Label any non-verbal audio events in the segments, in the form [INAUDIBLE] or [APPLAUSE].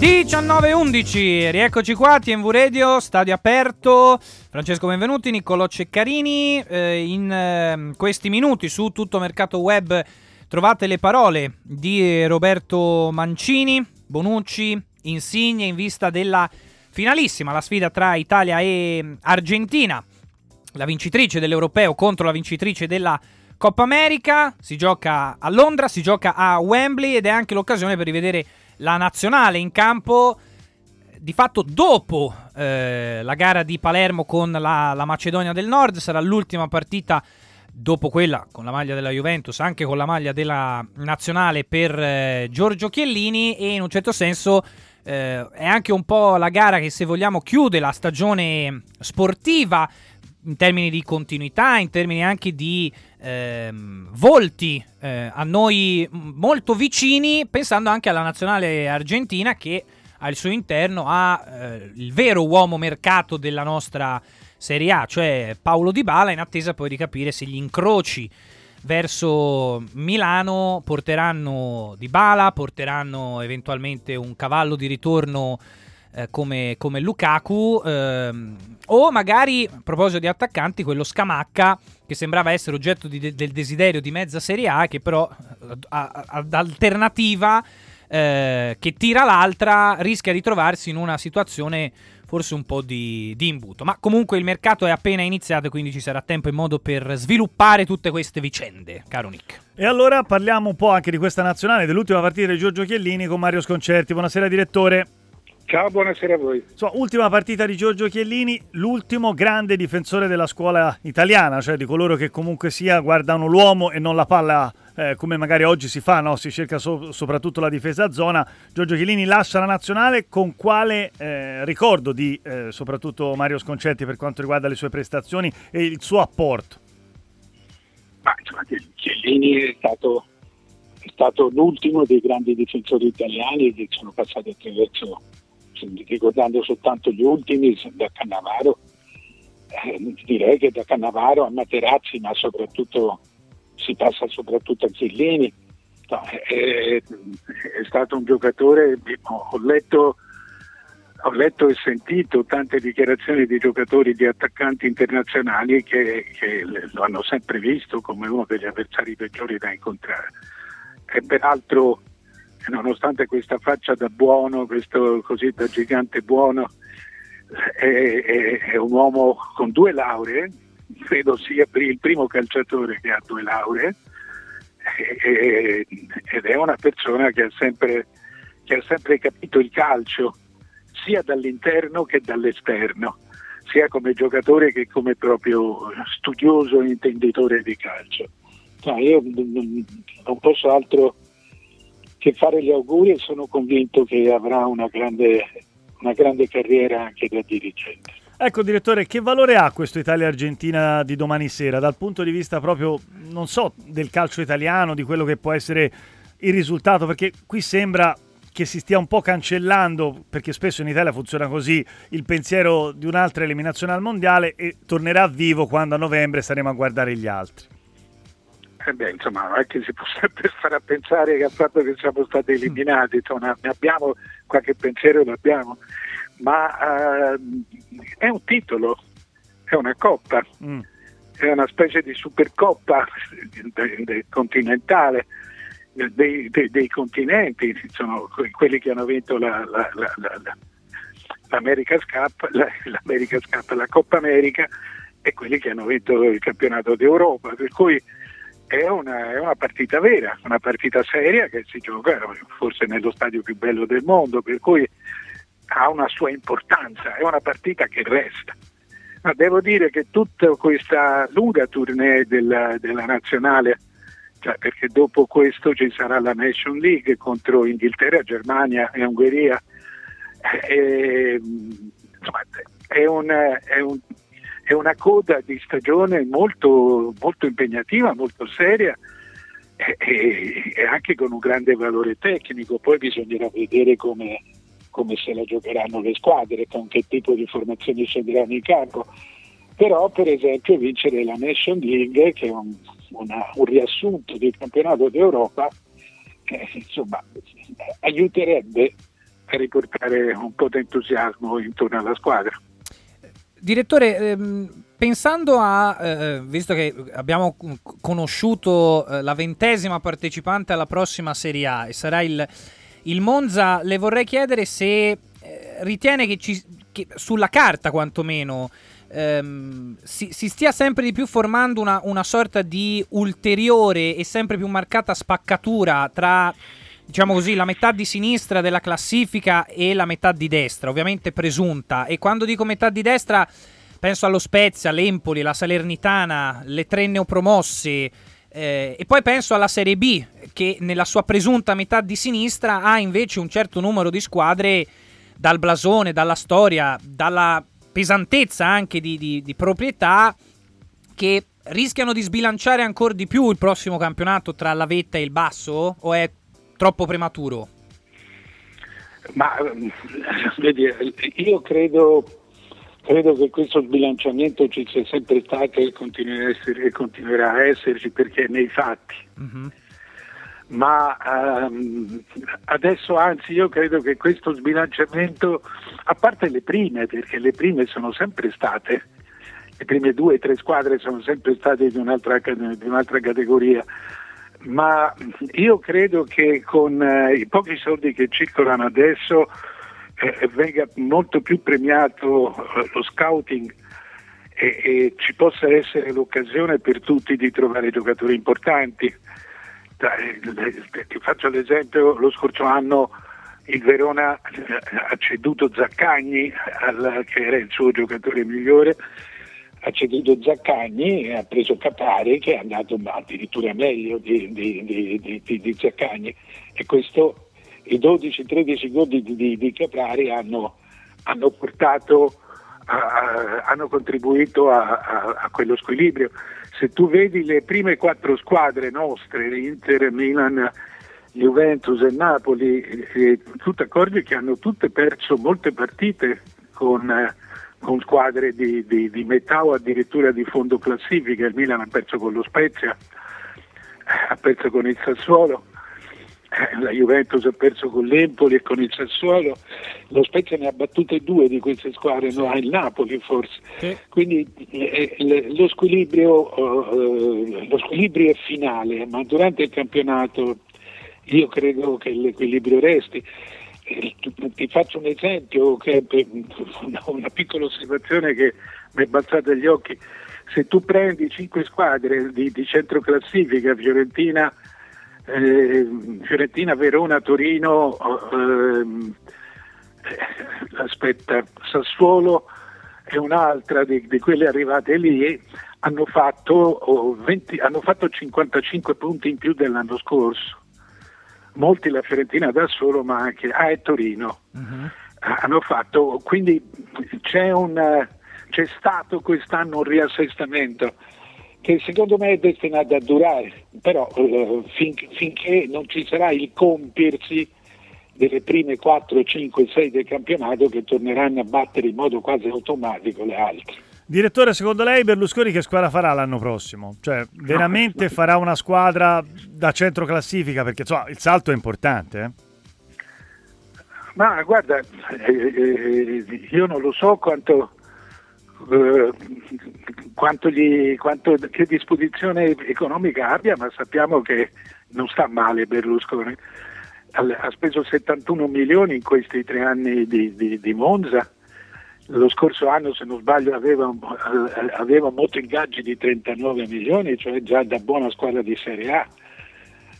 19.11, rieccoci qua, TMV Radio, stadio aperto, Francesco Benvenuti, Niccolò Ceccarini, eh, in eh, questi minuti su tutto mercato web trovate le parole di Roberto Mancini, Bonucci, Insigne in vista della finalissima, la sfida tra Italia e Argentina, la vincitrice dell'Europeo contro la vincitrice della Coppa America, si gioca a Londra, si gioca a Wembley ed è anche l'occasione per rivedere la nazionale in campo di fatto dopo eh, la gara di Palermo con la, la, Macedonia del Nord sarà l'ultima partita dopo quella con la maglia della Juventus anche con la maglia della nazionale per eh, Giorgio Chiellini e in un certo senso eh, è anche un po' la gara che se vogliamo chiude la stagione sportiva in termini di continuità, in termini anche di ehm, volti eh, a noi molto vicini, pensando anche alla nazionale argentina che al suo interno ha eh, il vero uomo mercato della nostra Serie A, cioè Paolo Di Bala, in attesa poi di capire se gli incroci verso Milano porteranno Di Bala, porteranno eventualmente un cavallo di ritorno eh, come, come, Lukaku ehm, o magari a proposito di attaccanti quello Scamacca che sembrava essere oggetto di, del desiderio di mezza Serie A che però ad alternativa eh, che tira l'altra rischia di trovarsi in una situazione forse un po' di, di, imbuto. Ma comunque il mercato è appena iniziato quindi ci sarà tempo e modo per sviluppare tutte queste vicende, caro Nick. E allora parliamo un po' anche di questa nazionale, dell'ultima partita di Giorgio Chiellini con Mario Sconcerti. Buonasera direttore. Ciao, buonasera a voi. So, ultima partita di Giorgio Chiellini, l'ultimo grande difensore della scuola italiana, cioè di coloro che comunque sia guardano l'uomo e non la palla eh, come magari oggi si fa, no? si cerca so- soprattutto la difesa a zona. Giorgio Chiellini lascia la nazionale con quale eh, ricordo di eh, soprattutto Mario Sconcetti per quanto riguarda le sue prestazioni e il suo apporto? Ma, insomma, Chiellini è stato, è stato l'ultimo dei grandi difensori italiani che sono passati attraverso ricordando soltanto gli ultimi, da Cannavaro, eh, direi che da Cannavaro a Materazzi, ma soprattutto si passa soprattutto a Chiellini. No, è, è, stato un giocatore, ho letto, ho letto, e sentito tante dichiarazioni di giocatori, di attaccanti internazionali che, che lo hanno sempre visto come uno degli avversari peggiori da incontrare. E peraltro nonostante questa faccia da buono, questo così da gigante buono, è, è, è un uomo con due lauree, credo sia il primo calciatore che ha due lauree, e, ed è una persona che ha, sempre, che ha sempre capito il calcio sia dall'interno che dall'esterno, sia come giocatore che come proprio studioso e intenditore di calcio. No, io non posso altro che fare gli auguri e sono convinto che avrà una grande, una grande carriera anche da dirigente. Ecco direttore, che valore ha questo Italia-Argentina di domani sera dal punto di vista proprio, non so, del calcio italiano, di quello che può essere il risultato? Perché qui sembra che si stia un po' cancellando, perché spesso in Italia funziona così, il pensiero di un'altra eliminazione al mondiale e tornerà vivo quando a novembre saremo a guardare gli altri eh beh, insomma, non è che si [LAUGHS] può sempre fare a pensare che al fatto che siamo stati eliminati, insomma, ne abbiamo qualche pensiero l'abbiamo, ma uh, è un titolo, è una coppa, mm. è una specie di supercoppa continentale dei, dei, dei, continenti, sono quelli che hanno vinto la, la, la, l'America's Cup, [LAUGHS] l'America's Cup, la Coppa America e quelli che hanno vinto il campionato d'Europa, per cui è una, è una, partita vera, una partita seria che si gioca forse nello stadio più bello del mondo, per cui ha una sua importanza, è una partita che resta. Ma devo dire che tutta questa lunga tournée della, della nazionale, cioè perché dopo questo ci sarà la Nation League contro Inghilterra, Germania e Ungheria, e, insomma, è, un, è un è una coda di stagione molto, molto impegnativa, molto seria e, e, anche con un grande valore tecnico. Poi bisognerà vedere come, come se la giocheranno le squadre, con che tipo di formazioni scenderanno in campo. Però per esempio vincere la Nation League, che è un, una, un riassunto del campionato d'Europa, eh, insomma, aiuterebbe a riportare un po' di entusiasmo intorno alla squadra. Direttore, ehm, pensando a, eh, visto che abbiamo conosciuto eh, la ventesima partecipante alla prossima Serie A e sarà il, il Monza, le vorrei chiedere se eh, ritiene che, ci, che, sulla carta quantomeno ehm, si, si, stia sempre di più formando una, una sorta di ulteriore e sempre più marcata spaccatura tra diciamo così, la metà di sinistra della classifica e la metà di destra, ovviamente presunta. E quando dico metà di destra, penso allo Spezia, l'Empoli, la Salernitana, le tre neopromosse. Eh, e poi penso alla Serie B, che nella sua presunta metà di sinistra ha invece un certo numero di squadre dal blasone, dalla storia, dalla pesantezza anche di, di, di proprietà che rischiano di sbilanciare ancora di più il prossimo campionato tra la vetta e il basso? O è troppo prematuro? Ma [LAUGHS] vedi, io credo, credo, che questo sbilanciamento ci sia sempre stato e continuerà, essere, e continuerà a esserci perché è nei fatti. Uh-huh. Ma um, adesso anzi io credo che questo sbilanciamento, a parte le prime, perché le prime sono sempre state, le prime due o tre squadre sono sempre state di un'altra, di un'altra categoria, ma io credo che con eh, i pochi soldi che circolano adesso eh, venga molto più premiato eh, lo scouting e, e, ci possa essere l'occasione per tutti di trovare giocatori importanti. Dai, ti faccio l'esempio, lo scorso anno il Verona eh, ha ceduto Zaccagni, al, che era il suo giocatore migliore, ha ceduto Zaccagni e ha preso Capari che è andato addirittura meglio di, di, di, di Zaccagni e questo, i 12-13 gol di, Capari hanno, hanno, portato, a, a, hanno contribuito a, a, quello squilibrio. Se tu vedi le prime quattro squadre nostre, Inter, Milan, Juventus e Napoli, eh, tu ti accorgi che hanno tutte perso molte partite con... Eh, con squadre di, di, di, metà o addirittura di fondo classifica. Il Milan ha perso con lo Spezia, ha perso con il Sassuolo, eh, la Juventus ha perso con l'Empoli e con il Sassuolo, lo Spezia ne ha battute due di queste squadre, no, il Napoli forse. Sì. Quindi eh, lo, squilibrio, eh, lo squilibrio è finale, ma durante il campionato io credo che l'equilibrio resti ti faccio un esempio, che [LAUGHS] una piccola osservazione che mi è balzata agli occhi. Se tu prendi cinque squadre di, di centro classifica, Fiorentina, eh, Fiorentina Verona, Torino, eh, aspetta, Sassuolo e un'altra di, di, quelle arrivate lì hanno fatto, oh, 20, hanno fatto 55 punti in più dell'anno scorso molti la Fiorentina da solo, ma anche ah, e Torino. Uh-huh. Hanno fatto, quindi c'è, un, c'è stato quest'anno un riassestamento che secondo me è destinato a durare, però eh, fin, finché non ci sarà il compiersi delle prime 4, 5, 6 del campionato che torneranno a battere in modo quasi automatico le altre. Direttore, secondo lei Berlusconi che squadra farà l'anno prossimo? Cioè, veramente farà una squadra da centro classifica? Perché insomma, il salto è importante. Eh? Ma guarda, eh, io non lo so quanto, eh, quanto, gli, quanto, che disposizione economica abbia, ma sappiamo che non sta male Berlusconi. Ha speso 71 milioni in questi tre anni di, di, di Monza lo scorso anno se non sbaglio aveva, aveva molti ingaggi di 39 milioni, cioè già da buona squadra di Serie A.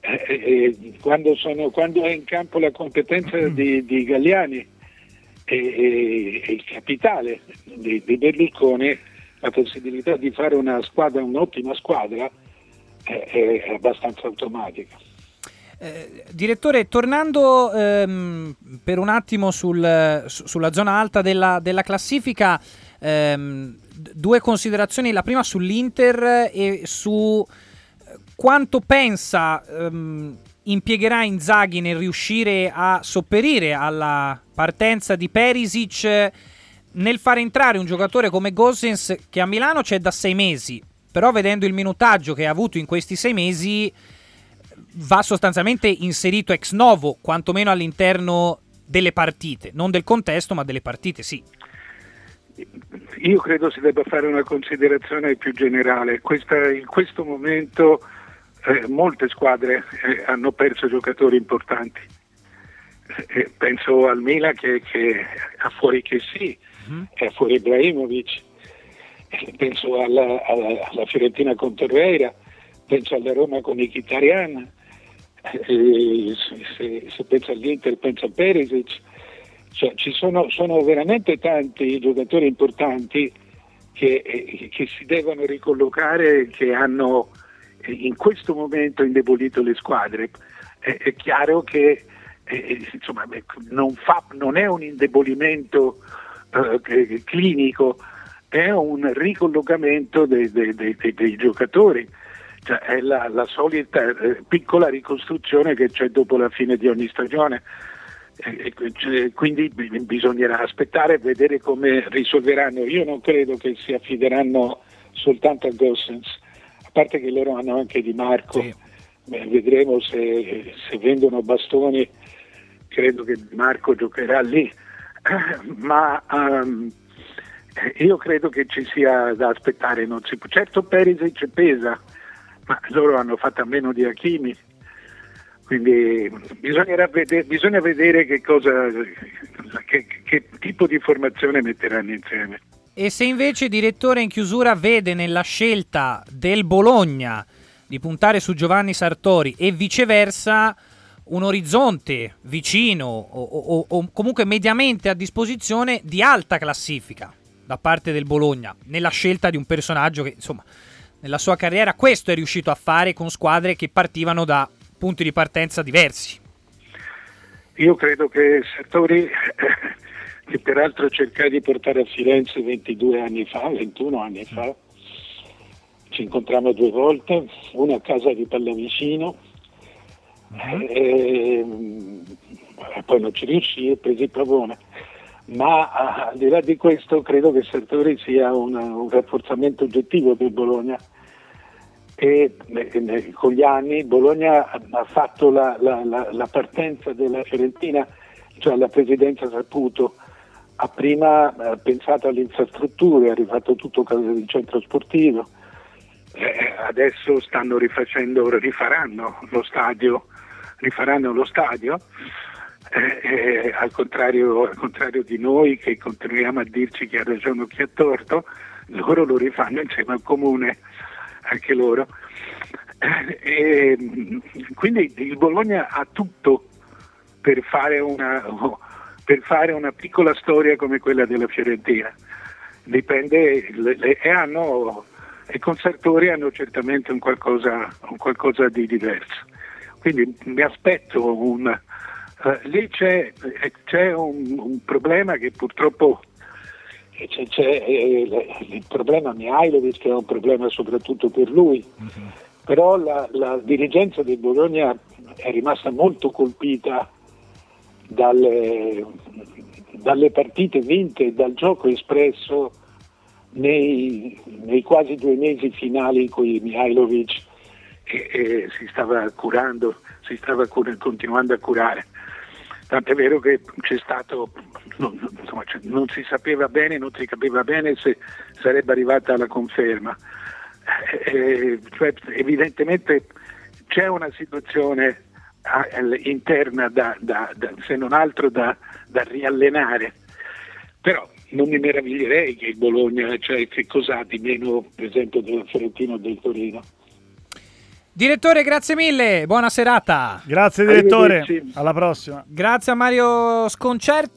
E, quando, sono, quando, è in campo la competenza mm. di, di Galliani e, e, e, il capitale di, di, Berlusconi, la possibilità di fare una squadra, un'ottima squadra, è, è abbastanza automatica. Eh, direttore, tornando ehm, per un attimo sul, su, sulla zona alta della, della classifica, ehm, due considerazioni. La prima sull'Inter e su eh, quanto pensa ehm, impiegherà Inzaghi nel riuscire a sopperire alla partenza di Perisic nel fare entrare un giocatore come Gosens che a Milano c'è da sei mesi, però vedendo il minutaggio che ha avuto in questi sei mesi va sostanzialmente inserito ex novo, quantomeno all'interno delle partite, non del contesto, ma delle partite, sì. Io credo si debba fare una considerazione più generale. Questa, in questo momento eh, molte squadre eh, hanno perso giocatori importanti. Eh, penso al Milan che, che ha fuori che sì, mm-hmm. è fuori Ibrahimovic, eh, penso alla, alla, alla, Fiorentina con Torreira, penso alla Roma con Mkhitaryan, eh, se, se penso all'Inter penso a Perisic cioè, ci sono, sono, veramente tanti giocatori importanti che, eh, che si devono ricollocare, che hanno eh, in questo momento indebolito le squadre. È, è chiaro che eh, insomma, non, fa, non, è un indebolimento clinico, è un ricollocamento dei, dei, dei, dei giocatori. Cioè, è la, la solita eh, piccola ricostruzione che c'è dopo la fine di ogni stagione cioè, quindi bisognerà aspettare e vedere come risolveranno. Io non credo che si affideranno soltanto a Gossens, a parte che loro hanno anche Di Marco, sì. Beh, vedremo se, se, vendono bastoni, credo che Di Marco giocherà lì, [CLEARS THROAT] ma um, io credo che ci sia da aspettare. certo Perisic pesa, ma loro hanno fatto a meno di Hakimi quindi vedere, bisogna vedere che, cosa, che, che tipo di formazione metteranno insieme. E se invece direttore in chiusura vede nella scelta del Bologna di puntare su Giovanni Sartori e viceversa un orizzonte vicino o, o, o, comunque mediamente a disposizione di alta classifica da parte del Bologna nella scelta di un personaggio che insomma nella sua carriera questo è riuscito a fare con squadre che partivano da punti di partenza diversi. Io credo che Sartori, che peraltro cercai di portare a Firenze 22 anni fa, 21 anni fa, ci incontrammo due volte, una a casa di Pallavicino, uh-huh. e, poi non ci riuscì e presi Pavone. Ma al di là di questo credo che Sartori sia una, un rafforzamento oggettivo del Bologna e con gli anni Bologna ha fatto la, la, la, partenza della Fiorentina, cioè la presidenza Saputo, ha prima eh, pensato alle infrastrutture, ha rifatto tutto il centro sportivo, eh, adesso stanno rifacendo, rifaranno lo stadio, rifaranno lo stadio. Eh, eh, al, contrario, al contrario di noi che continuiamo a dirci chi ha ragione o chi ha torto, loro lo rifanno insieme al comune anche loro. E, quindi il Bologna ha tutto per fare, una, per fare una piccola storia come quella della Fiorentina. Dipende, e, hanno, e con Sartori hanno certamente un qualcosa, un qualcosa di diverso. Quindi mi aspetto un... Uh, lì c'è, c'è un, un problema che purtroppo c'è, c'è eh, il problema Mihailovic che è un problema soprattutto per lui, uh-huh. però la, la, dirigenza del Bologna è rimasta molto colpita dalle, dalle partite vinte, dal gioco espresso nei, nei, quasi due mesi finali in cui Mihailovic eh, eh, si stava curando, si stava cur- continuando a curare. Tant'è vero che c'è stato, non, insomma, non, si sapeva bene, non si capiva bene se sarebbe arrivata la conferma. Eh, eh cioè, evidentemente c'è una situazione interna da, da, da, se non altro da, riallenare. Però non mi meraviglierei che il Bologna, cioè che cosa di meno per esempio del Fiorentino o del Torino. Direttore, grazie mille, buona serata. Grazie direttore, alla prossima. Grazie a Mario Sconcerti.